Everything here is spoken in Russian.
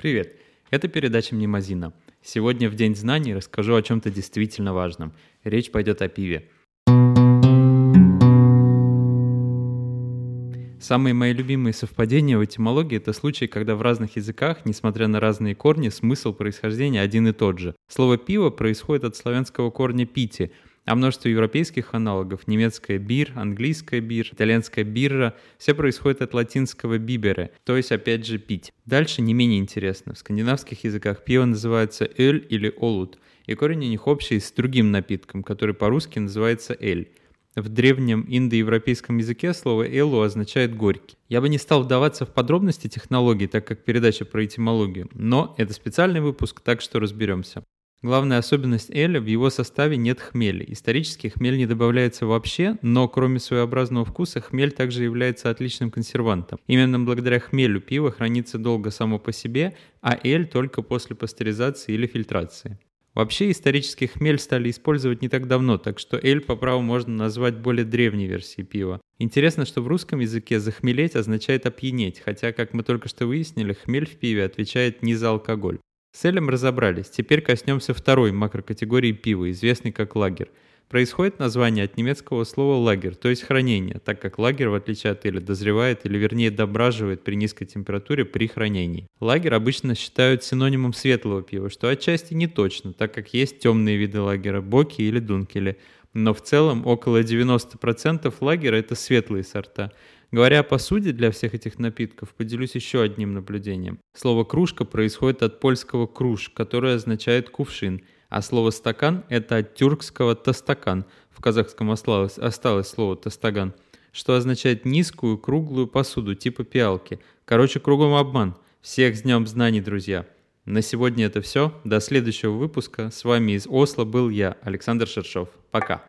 Привет! Это передача «Мнемозина». Сегодня в День знаний расскажу о чем-то действительно важном. Речь пойдет о пиве. Самые мои любимые совпадения в этимологии – это случаи, когда в разных языках, несмотря на разные корни, смысл происхождения один и тот же. Слово «пиво» происходит от славянского корня «пити», а множество европейских аналогов, немецкая бир, английская бир, итальянская бирра, все происходит от латинского бибере, то есть опять же пить. Дальше не менее интересно. В скандинавских языках пиво называется эль или олут, и корень у них общий с другим напитком, который по-русски называется эль. В древнем индоевропейском языке слово «элу» означает «горький». Я бы не стал вдаваться в подробности технологий, так как передача про этимологию, но это специальный выпуск, так что разберемся. Главная особенность эля – в его составе нет хмеля. Исторически хмель не добавляется вообще, но кроме своеобразного вкуса, хмель также является отличным консервантом. Именно благодаря хмелю пиво хранится долго само по себе, а эль только после пастеризации или фильтрации. Вообще исторический хмель стали использовать не так давно, так что эль по праву можно назвать более древней версией пива. Интересно, что в русском языке захмелеть означает опьянеть, хотя, как мы только что выяснили, хмель в пиве отвечает не за алкоголь. С Элем разобрались, теперь коснемся второй макрокатегории пива, известной как лагер. Происходит название от немецкого слова «лагер», то есть хранение, так как лагер, в отличие от эля, дозревает или вернее дображивает при низкой температуре при хранении. Лагер обычно считают синонимом светлого пива, что отчасти не точно, так как есть темные виды лагера – боки или дункели. Но в целом около 90% лагера – это светлые сорта – Говоря о посуде для всех этих напитков, поделюсь еще одним наблюдением. Слово «кружка» происходит от польского «круж», которое означает «кувшин», а слово «стакан» — это от тюркского «тастакан», в казахском осталось, осталось слово «тастаган», что означает низкую круглую посуду типа пиалки. Короче, кругом обман. Всех с Днем Знаний, друзья! На сегодня это все. До следующего выпуска. С вами из Осло был я, Александр Шершов. Пока.